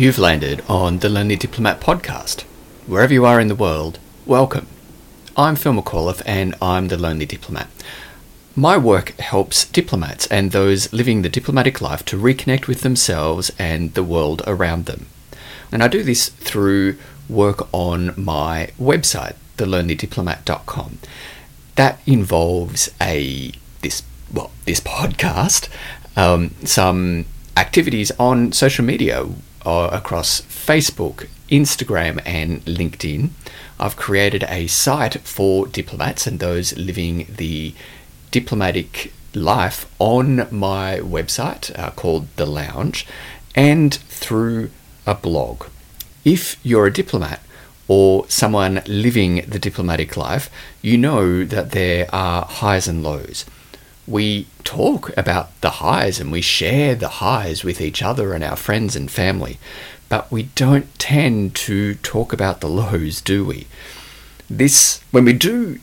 You've landed on the Lonely Diplomat podcast. Wherever you are in the world, welcome. I'm Phil McAuliffe and I'm the Lonely Diplomat. My work helps diplomats and those living the diplomatic life to reconnect with themselves and the world around them. And I do this through work on my website, thelonelydiplomat.com. That involves a this well this podcast, um, some activities on social media uh, across Facebook, Instagram, and LinkedIn. I've created a site for diplomats and those living the diplomatic life on my website uh, called The Lounge and through a blog. If you're a diplomat or someone living the diplomatic life, you know that there are highs and lows. We talk about the highs and we share the highs with each other and our friends and family, but we don't tend to talk about the lows, do we? This, when we do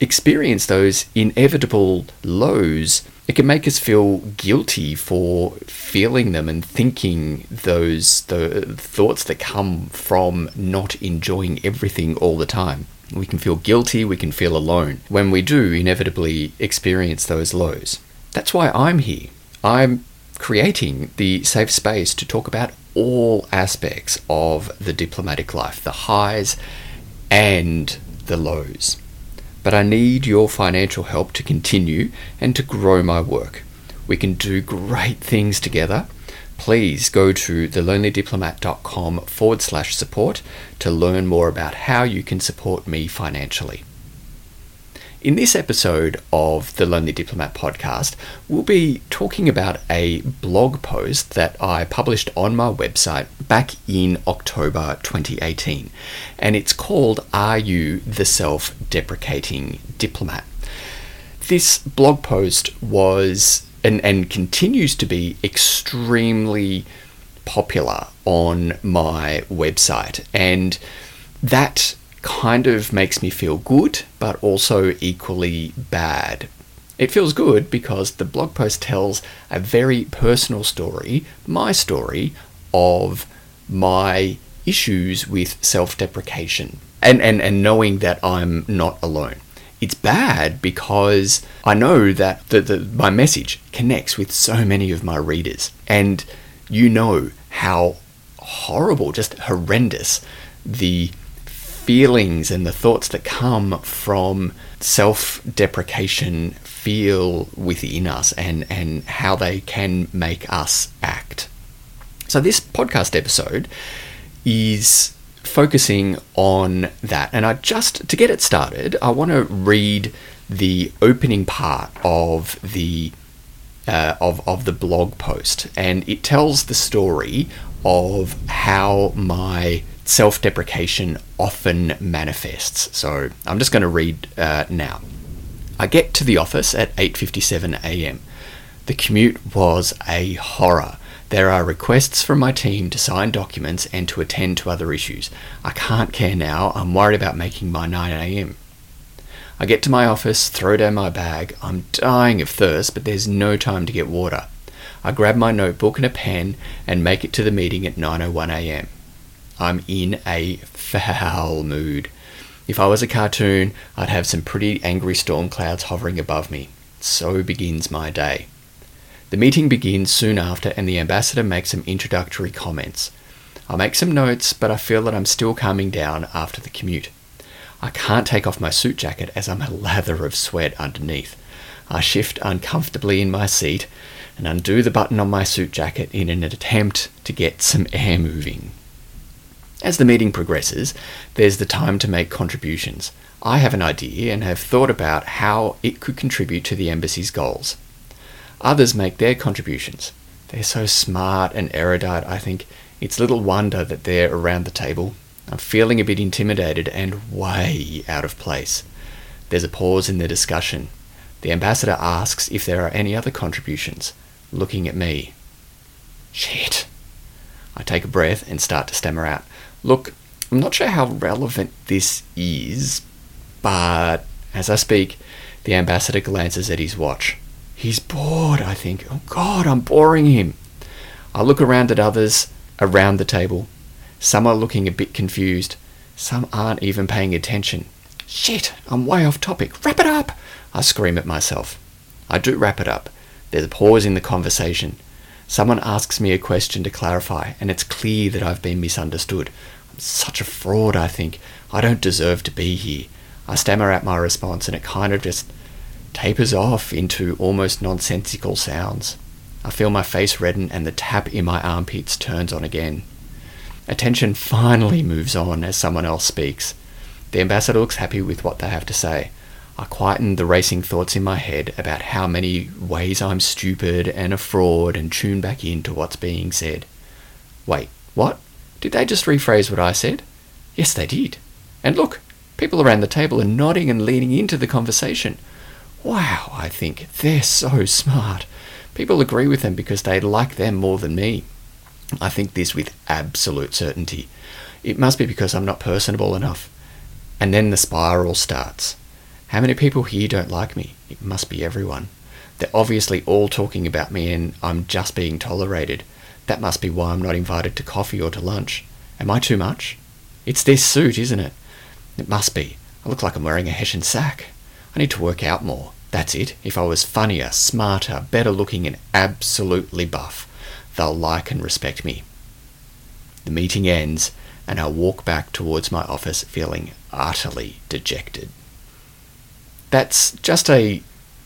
experience those inevitable lows, it can make us feel guilty for feeling them and thinking those the thoughts that come from not enjoying everything all the time. We can feel guilty, we can feel alone when we do inevitably experience those lows. That's why I'm here. I'm creating the safe space to talk about all aspects of the diplomatic life, the highs and the lows but I need your financial help to continue and to grow my work. We can do great things together. Please go to thelonelydiplomat.com forward slash support to learn more about how you can support me financially. In this episode of the Lonely Diplomat podcast, we'll be talking about a blog post that I published on my website back in October 2018. And it's called Are You the Self Deprecating Diplomat? This blog post was and, and continues to be extremely popular on my website. And that kind of makes me feel good, but also equally bad. It feels good because the blog post tells a very personal story, my story, of my issues with self deprecation and, and, and knowing that I'm not alone. It's bad because I know that the, the, my message connects with so many of my readers, and you know how horrible, just horrendous the feelings and the thoughts that come from self deprecation feel within us and, and how they can make us act. So, this podcast episode is focusing on that. And I just, to get it started, I want to read the opening part of the uh, of, of the blog post, and it tells the story of how my self deprecation often manifests. So I'm just going to read uh, now. I get to the office at 8:57 a.m. The commute was a horror. There are requests from my team to sign documents and to attend to other issues. I can't care now. I'm worried about making my 9 a.m. I get to my office, throw down my bag. I'm dying of thirst, but there's no time to get water. I grab my notebook and a pen and make it to the meeting at 9:01 a.m. I'm in a foul mood. If I was a cartoon, I'd have some pretty angry storm clouds hovering above me. So begins my day. The meeting begins soon after, and the ambassador makes some introductory comments. I make some notes, but I feel that I'm still calming down after the commute. I can't take off my suit jacket as I'm a lather of sweat underneath. I shift uncomfortably in my seat and undo the button on my suit jacket in an attempt to get some air moving. As the meeting progresses, there's the time to make contributions. I have an idea and have thought about how it could contribute to the embassy's goals. Others make their contributions. They're so smart and erudite, I think it's little wonder that they're around the table. I'm feeling a bit intimidated and way out of place. There's a pause in the discussion. The ambassador asks if there are any other contributions, looking at me. Shit. I take a breath and start to stammer out. Look, I'm not sure how relevant this is, but as I speak, the ambassador glances at his watch. He's bored, I think. Oh god, I'm boring him. I look around at others around the table. Some are looking a bit confused. Some aren't even paying attention. Shit, I'm way off topic. Wrap it up! I scream at myself. I do wrap it up. There's a pause in the conversation. Someone asks me a question to clarify, and it's clear that I've been misunderstood. I'm such a fraud, I think. I don't deserve to be here. I stammer out my response, and it kind of just tapers off into almost nonsensical sounds. I feel my face redden, and the tap in my armpits turns on again. Attention finally moves on as someone else speaks. The ambassador looks happy with what they have to say. I quieten the racing thoughts in my head about how many ways I'm stupid and a fraud and tune back into what's being said. Wait, what? Did they just rephrase what I said? Yes, they did. And look, people around the table are nodding and leaning into the conversation. Wow, I think, they're so smart. People agree with them because they like them more than me. I think this with absolute certainty. It must be because I'm not personable enough. And then the spiral starts. How many people here don't like me? It must be everyone. They're obviously all talking about me and I'm just being tolerated. That must be why I'm not invited to coffee or to lunch. Am I too much? It's this suit, isn't it? It must be. I look like I'm wearing a hessian sack. I need to work out more. That's it. If I was funnier, smarter, better looking, and absolutely buff, they'll like and respect me. The meeting ends, and I walk back towards my office feeling utterly dejected that's just a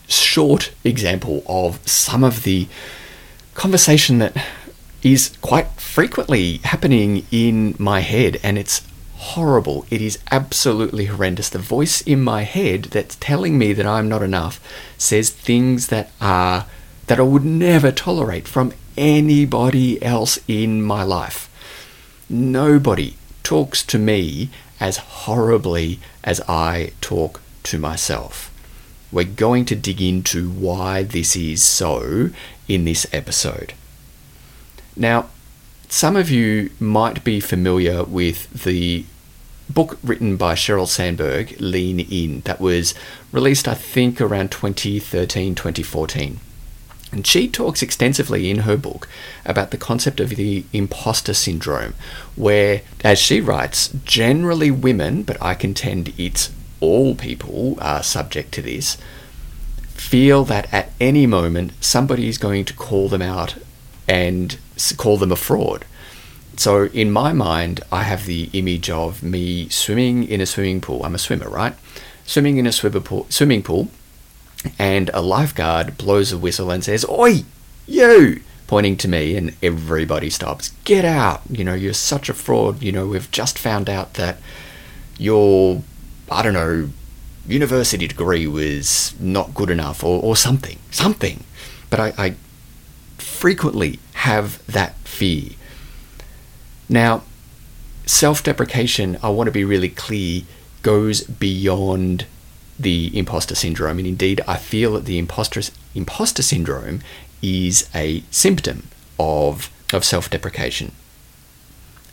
short example of some of the conversation that is quite frequently happening in my head and it's horrible. It is absolutely horrendous. The voice in my head that's telling me that I'm not enough says things that are that I would never tolerate from anybody else in my life. Nobody talks to me as horribly as I talk to myself. We're going to dig into why this is so in this episode. Now, some of you might be familiar with the book written by Sheryl Sandberg, Lean In, that was released, I think, around 2013 2014. And she talks extensively in her book about the concept of the imposter syndrome, where, as she writes, generally women, but I contend it's all people are subject to this, feel that at any moment somebody is going to call them out and call them a fraud. So in my mind, I have the image of me swimming in a swimming pool. I'm a swimmer, right? Swimming in a swimmer pool, swimming pool, and a lifeguard blows a whistle and says, "Oi, you!" pointing to me, and everybody stops. Get out! You know, you're such a fraud. You know, we've just found out that you're I don't know, university degree was not good enough or, or something, something. But I, I frequently have that fear. Now, self deprecation, I want to be really clear, goes beyond the imposter syndrome. And indeed, I feel that the imposter, imposter syndrome is a symptom of, of self deprecation.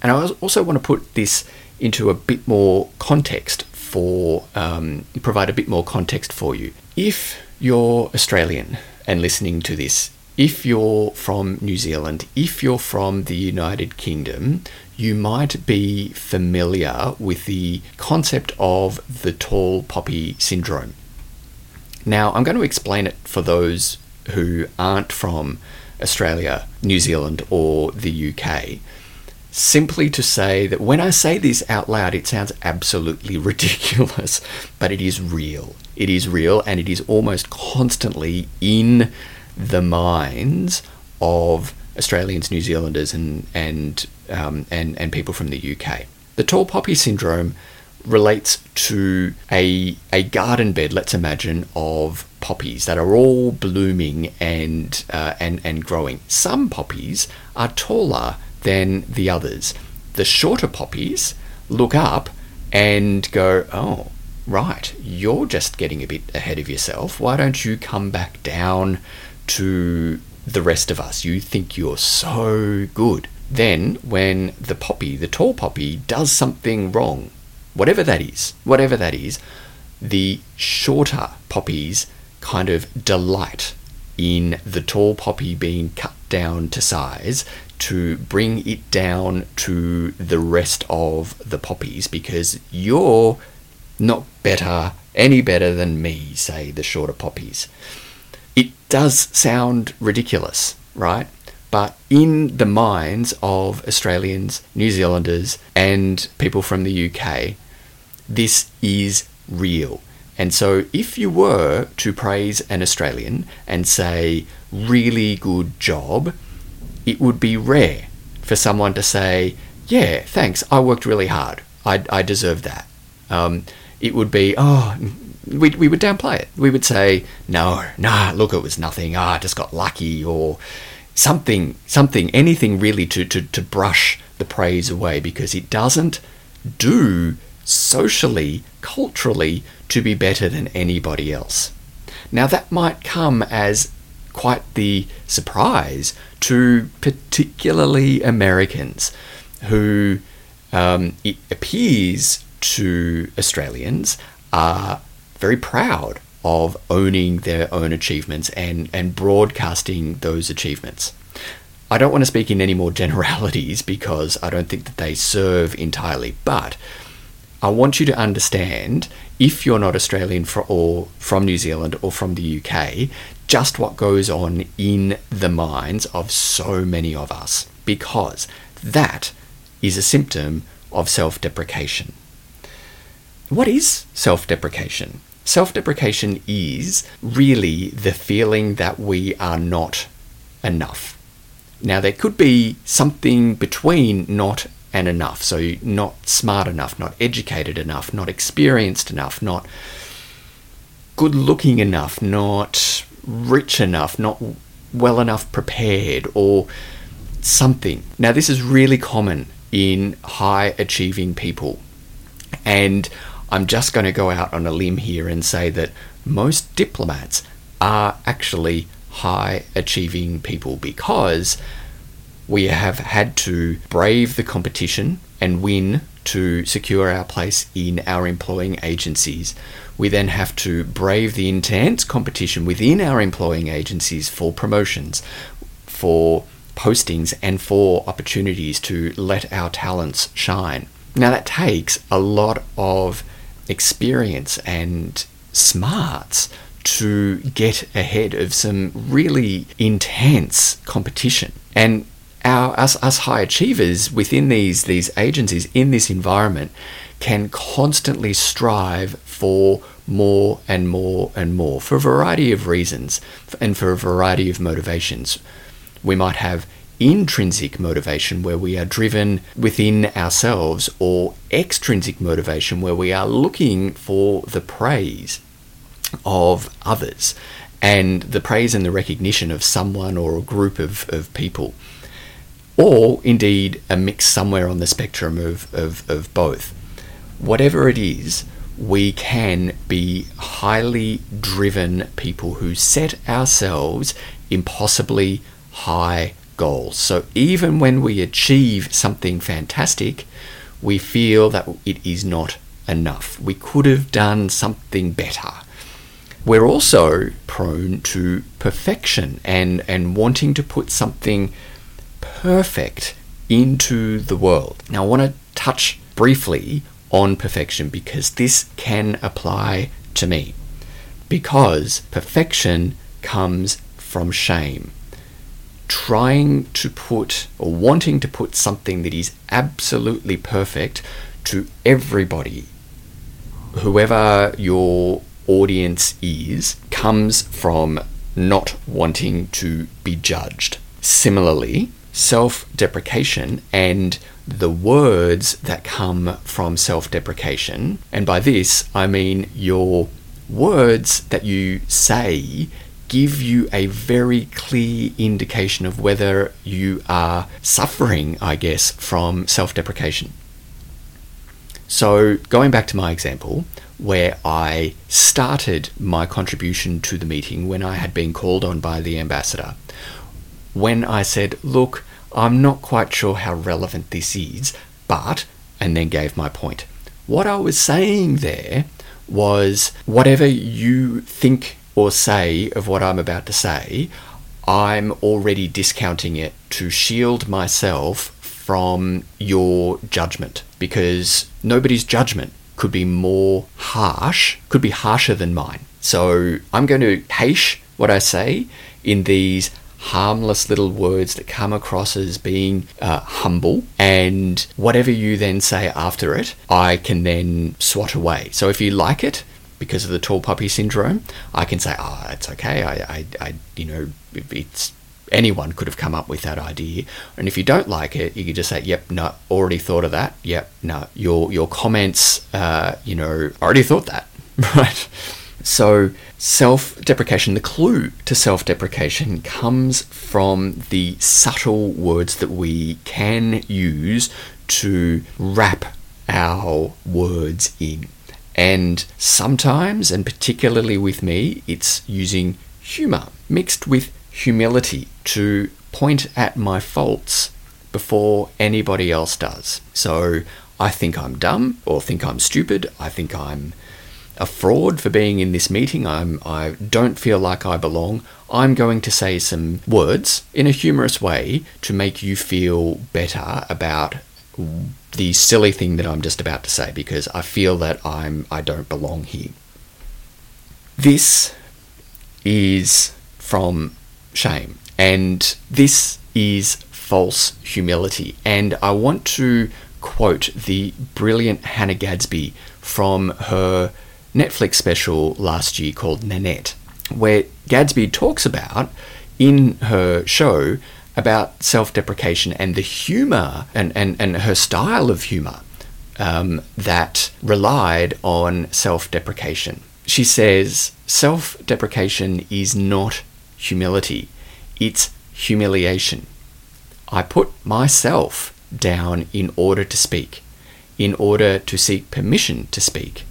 And I also want to put this into a bit more context for um, provide a bit more context for you. If you're Australian and listening to this, if you're from New Zealand, if you're from the United Kingdom, you might be familiar with the concept of the tall poppy syndrome. Now, I'm going to explain it for those who aren't from Australia, New Zealand, or the UK simply to say that when I say this out loud, it sounds absolutely ridiculous, but it is real. It is real, and it is almost constantly in the minds of Australians, New Zealanders, and and um, and and people from the UK. The tall poppy syndrome relates to a a garden bed. Let's imagine of poppies that are all blooming and uh, and and growing. Some poppies are taller than the others. The shorter poppies look up and go, oh, right, you're just getting a bit ahead of yourself. Why don't you come back down to the rest of us? You think you're so good. Then, when the poppy, the tall poppy, does something wrong, whatever that is, whatever that is, the shorter poppies kind of delight in the tall poppy being cut down to size to bring it down to the rest of the poppies because you're not better, any better than me, say the shorter poppies. Does sound ridiculous, right? But in the minds of Australians, New Zealanders, and people from the UK, this is real. And so, if you were to praise an Australian and say, really good job, it would be rare for someone to say, yeah, thanks, I worked really hard. I, I deserve that. Um, it would be, oh, we, we would downplay it. We would say, no, nah, look, it was nothing. Ah, I just got lucky or something, something, anything really to, to, to brush the praise away because it doesn't do socially, culturally, to be better than anybody else. Now, that might come as quite the surprise to particularly Americans who um, it appears to Australians are very proud of owning their own achievements and, and broadcasting those achievements. I don't want to speak in any more generalities because I don't think that they serve entirely, but I want you to understand if you're not Australian for, or from New Zealand or from the UK, just what goes on in the minds of so many of us, because that is a symptom of self deprecation. What is self deprecation? Self deprecation is really the feeling that we are not enough. Now, there could be something between not and enough. So, not smart enough, not educated enough, not experienced enough, not good looking enough, not rich enough, not well enough prepared, or something. Now, this is really common in high achieving people. And I'm just going to go out on a limb here and say that most diplomats are actually high achieving people because we have had to brave the competition and win to secure our place in our employing agencies. We then have to brave the intense competition within our employing agencies for promotions, for postings, and for opportunities to let our talents shine. Now, that takes a lot of experience and smarts to get ahead of some really intense competition. And our us, us high achievers within these these agencies in this environment can constantly strive for more and more and more for a variety of reasons and for a variety of motivations. We might have intrinsic motivation where we are driven within ourselves or extrinsic motivation where we are looking for the praise of others and the praise and the recognition of someone or a group of, of people or indeed a mix somewhere on the spectrum of, of, of both. Whatever it is, we can be highly driven people who set ourselves impossibly high goals. So even when we achieve something fantastic, we feel that it is not enough. We could have done something better. We're also prone to perfection and, and wanting to put something perfect into the world. Now, I want to touch briefly on perfection because this can apply to me. Because perfection comes from shame. Trying to put or wanting to put something that is absolutely perfect to everybody, whoever your audience is, comes from not wanting to be judged. Similarly, self deprecation and the words that come from self deprecation. And by this, I mean your words that you say give you a very clear indication of whether you are suffering, I guess, from self deprecation. So, going back to my example, where I started my contribution to the meeting when I had been called on by the ambassador, when I said, Look, I'm not quite sure how relevant this is, but, and then gave my point. What I was saying there was whatever you think or say of what I'm about to say, I'm already discounting it to shield myself from your judgment because nobody's judgment could be more harsh, could be harsher than mine. So I'm going to hash what I say in these harmless little words that come across as being uh, humble, and whatever you then say after it, I can then swat away. So if you like it, because of the tall poppy syndrome, I can say, "Oh, it's okay. I, I, I you know, it's anyone could have come up with that idea." And if you don't like it, you can just say, "Yep, no, already thought of that. Yep, no, your your comments, uh, you know, already thought that, right?" So, self deprecation, the clue to self deprecation comes from the subtle words that we can use to wrap our words in. And sometimes, and particularly with me, it's using humour mixed with humility to point at my faults before anybody else does. So, I think I'm dumb, or think I'm stupid, I think I'm a fraud for being in this meeting. I'm, I don't feel like I belong. I'm going to say some words in a humorous way to make you feel better about the silly thing that I'm just about to say because I feel that I'm I don't belong here. This is from shame and this is false humility and I want to quote the brilliant Hannah Gadsby from her Netflix special last year called Nanette, where Gadsby talks about in her show about self deprecation and the humor and, and, and her style of humor um, that relied on self deprecation. She says self deprecation is not humility, it's humiliation. I put myself down in order to speak, in order to seek permission to speak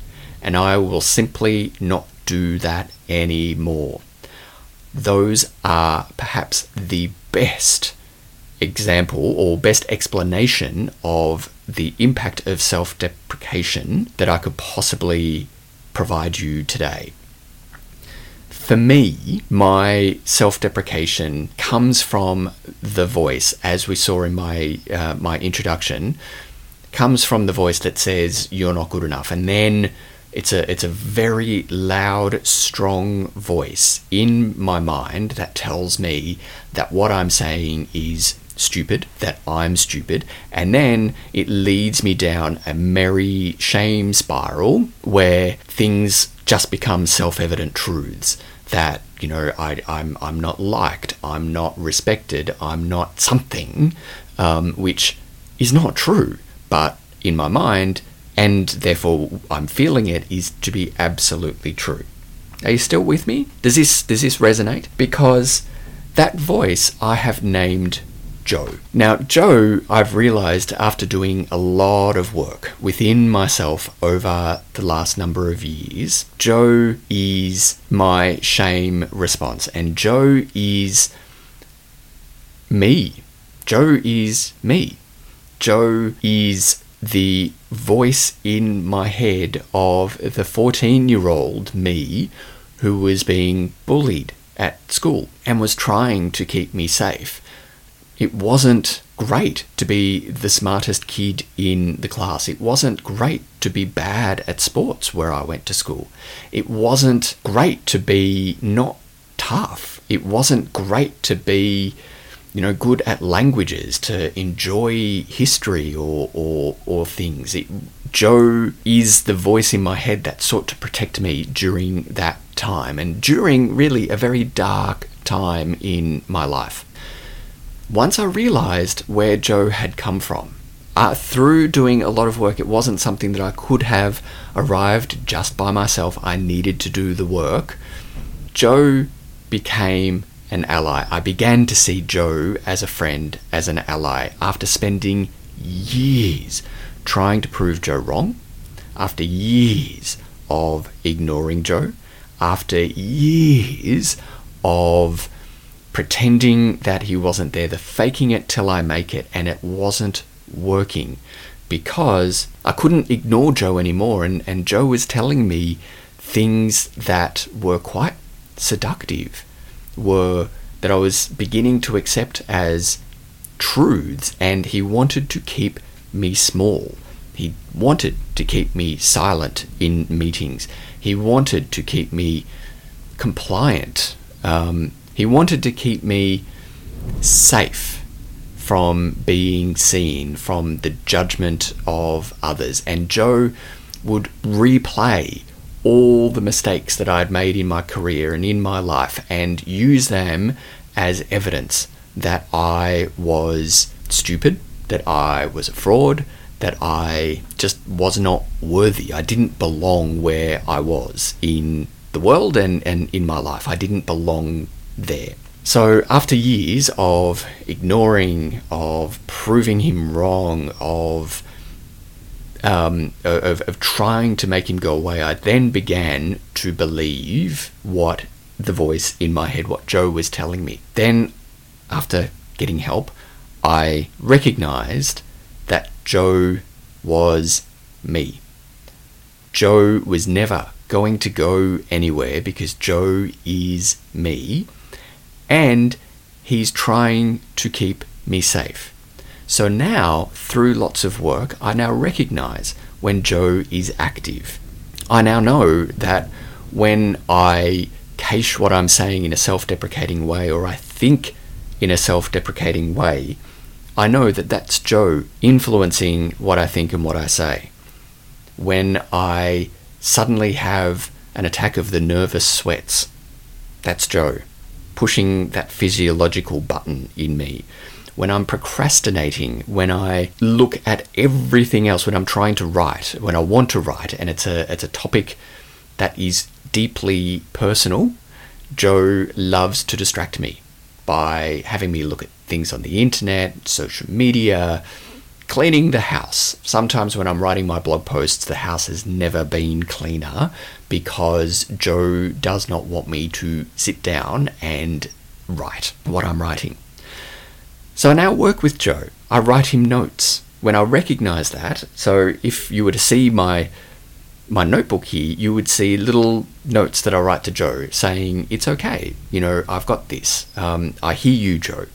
and I will simply not do that anymore. Those are perhaps the best example or best explanation of the impact of self deprecation that I could possibly provide you today. For me, my self deprecation comes from the voice, as we saw in my, uh, my introduction, comes from the voice that says, You're not good enough. And then it's a it's a very loud, strong voice in my mind that tells me that what I'm saying is stupid, that I'm stupid, and then it leads me down a merry shame spiral where things just become self-evident truths that you know I, I'm I'm not liked, I'm not respected, I'm not something, um, which is not true, but in my mind and therefore I'm feeling it is to be absolutely true. Are you still with me? Does this does this resonate? Because that voice I have named Joe. Now, Joe, I've realized after doing a lot of work within myself over the last number of years, Joe is my shame response, and Joe is me. Joe is me. Joe is the voice in my head of the 14 year old me who was being bullied at school and was trying to keep me safe. It wasn't great to be the smartest kid in the class. It wasn't great to be bad at sports where I went to school. It wasn't great to be not tough. It wasn't great to be you know, good at languages, to enjoy history or, or, or things. It, Joe is the voice in my head that sought to protect me during that time and during really a very dark time in my life. Once I realized where Joe had come from, uh, through doing a lot of work, it wasn't something that I could have arrived just by myself. I needed to do the work. Joe became an ally. I began to see Joe as a friend, as an ally, after spending years trying to prove Joe wrong, after years of ignoring Joe, after years of pretending that he wasn't there, the faking it till I make it, and it wasn't working because I couldn't ignore Joe anymore, and, and Joe was telling me things that were quite seductive were that I was beginning to accept as truths, and he wanted to keep me small. He wanted to keep me silent in meetings. He wanted to keep me compliant. Um, he wanted to keep me safe from being seen, from the judgment of others. And Joe would replay all the mistakes that I had made in my career and in my life and use them as evidence that I was stupid, that I was a fraud, that I just was not worthy. I didn't belong where I was in the world and, and in my life. I didn't belong there. So, after years of ignoring, of proving him wrong, of um, of, of trying to make him go away, I then began to believe what the voice in my head, what Joe was telling me. Then, after getting help, I recognized that Joe was me. Joe was never going to go anywhere because Joe is me and he's trying to keep me safe. So now, through lots of work, I now recognize when Joe is active. I now know that when I cache what I'm saying in a self deprecating way or I think in a self deprecating way, I know that that's Joe influencing what I think and what I say. When I suddenly have an attack of the nervous sweats, that's Joe pushing that physiological button in me when I'm procrastinating, when I look at everything else, when I'm trying to write, when I want to write, and it's a it's a topic that is deeply personal, Joe loves to distract me by having me look at things on the internet, social media, cleaning the house. Sometimes when I'm writing my blog posts, the house has never been cleaner because Joe does not want me to sit down and write what I'm writing. So I now work with Joe. I write him notes. When I recognize that, so if you were to see my my notebook here, you would see little notes that I write to Joe saying, It's okay, you know, I've got this. Um, I hear you, Joe.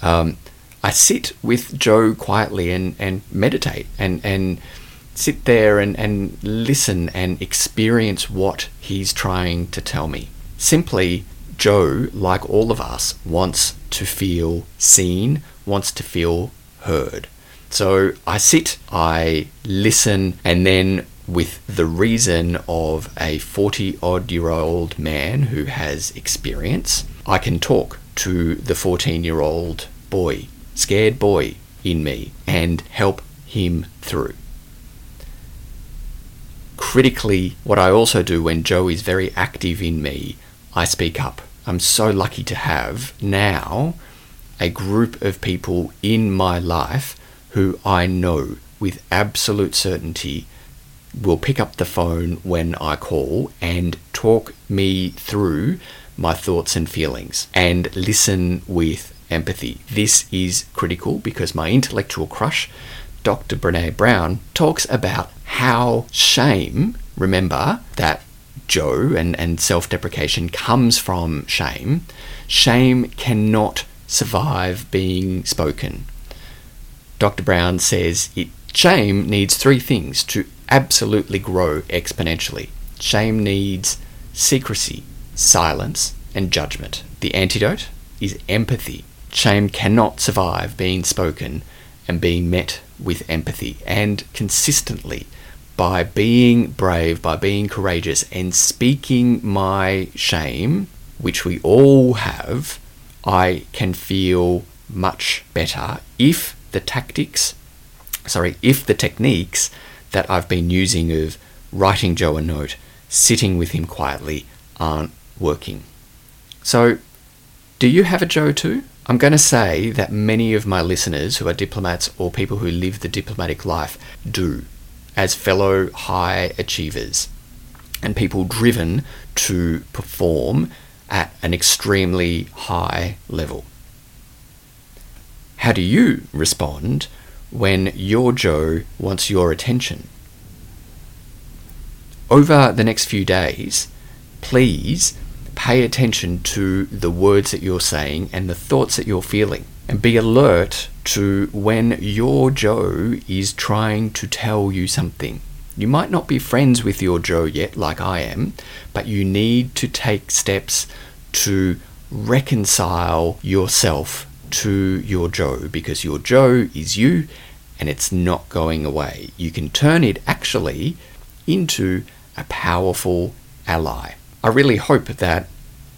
Um, I sit with Joe quietly and, and meditate and, and sit there and, and listen and experience what he's trying to tell me. Simply, Joe, like all of us, wants to feel seen, wants to feel heard. So I sit, I listen, and then with the reason of a 40 odd year old man who has experience, I can talk to the 14 year old boy, scared boy in me, and help him through. Critically, what I also do when Joe is very active in me, I speak up. I'm so lucky to have now a group of people in my life who I know with absolute certainty will pick up the phone when I call and talk me through my thoughts and feelings and listen with empathy. This is critical because my intellectual crush, Dr. Brene Brown, talks about how shame, remember that Joe and, and self deprecation comes from shame, shame cannot survive being spoken. Dr. Brown says it shame needs three things to absolutely grow exponentially. Shame needs secrecy, silence, and judgment. The antidote is empathy. Shame cannot survive being spoken and being met with empathy and consistently by being brave, by being courageous, and speaking my shame, which we all have, I can feel much better if the tactics, sorry, if the techniques that I've been using of writing Joe a note, sitting with him quietly, aren't working. So, do you have a Joe too? I'm going to say that many of my listeners who are diplomats or people who live the diplomatic life do as fellow high achievers and people driven to perform at an extremely high level. How do you respond when your Joe wants your attention? Over the next few days, please pay attention to the words that you're saying and the thoughts that you're feeling. And be alert to when your Joe is trying to tell you something. You might not be friends with your Joe yet, like I am, but you need to take steps to reconcile yourself to your Joe because your Joe is you and it's not going away. You can turn it actually into a powerful ally. I really hope that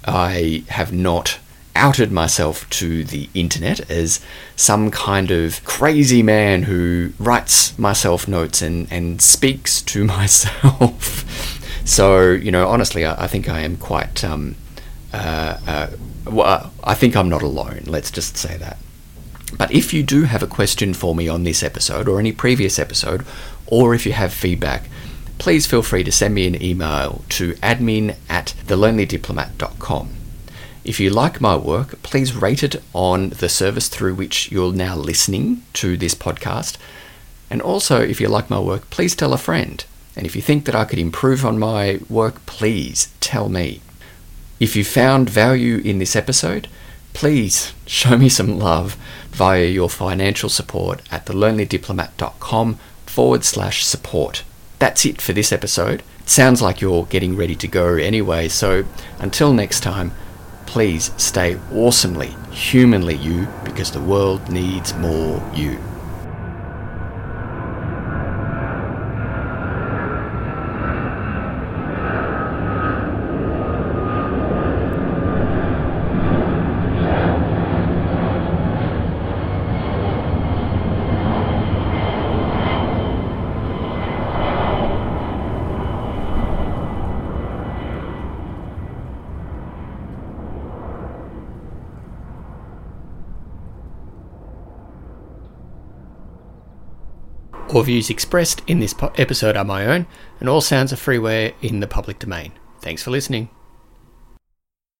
I have not outed myself to the internet as some kind of crazy man who writes myself notes and, and speaks to myself. so, you know, honestly, I, I think I am quite. Um, uh, uh, well, I think I'm not alone, let's just say that. But if you do have a question for me on this episode or any previous episode, or if you have feedback, please feel free to send me an email to admin at thelonelydiplomat.com. If you like my work, please rate it on the service through which you're now listening to this podcast. And also, if you like my work, please tell a friend. And if you think that I could improve on my work, please tell me. If you found value in this episode, please show me some love via your financial support at thelonelydiplomat.com forward slash support. That's it for this episode. It sounds like you're getting ready to go anyway, so until next time, please stay awesomely, humanly you because the world needs more you. All views expressed in this po- episode are my own, and all sounds are freeware in the public domain. Thanks for listening.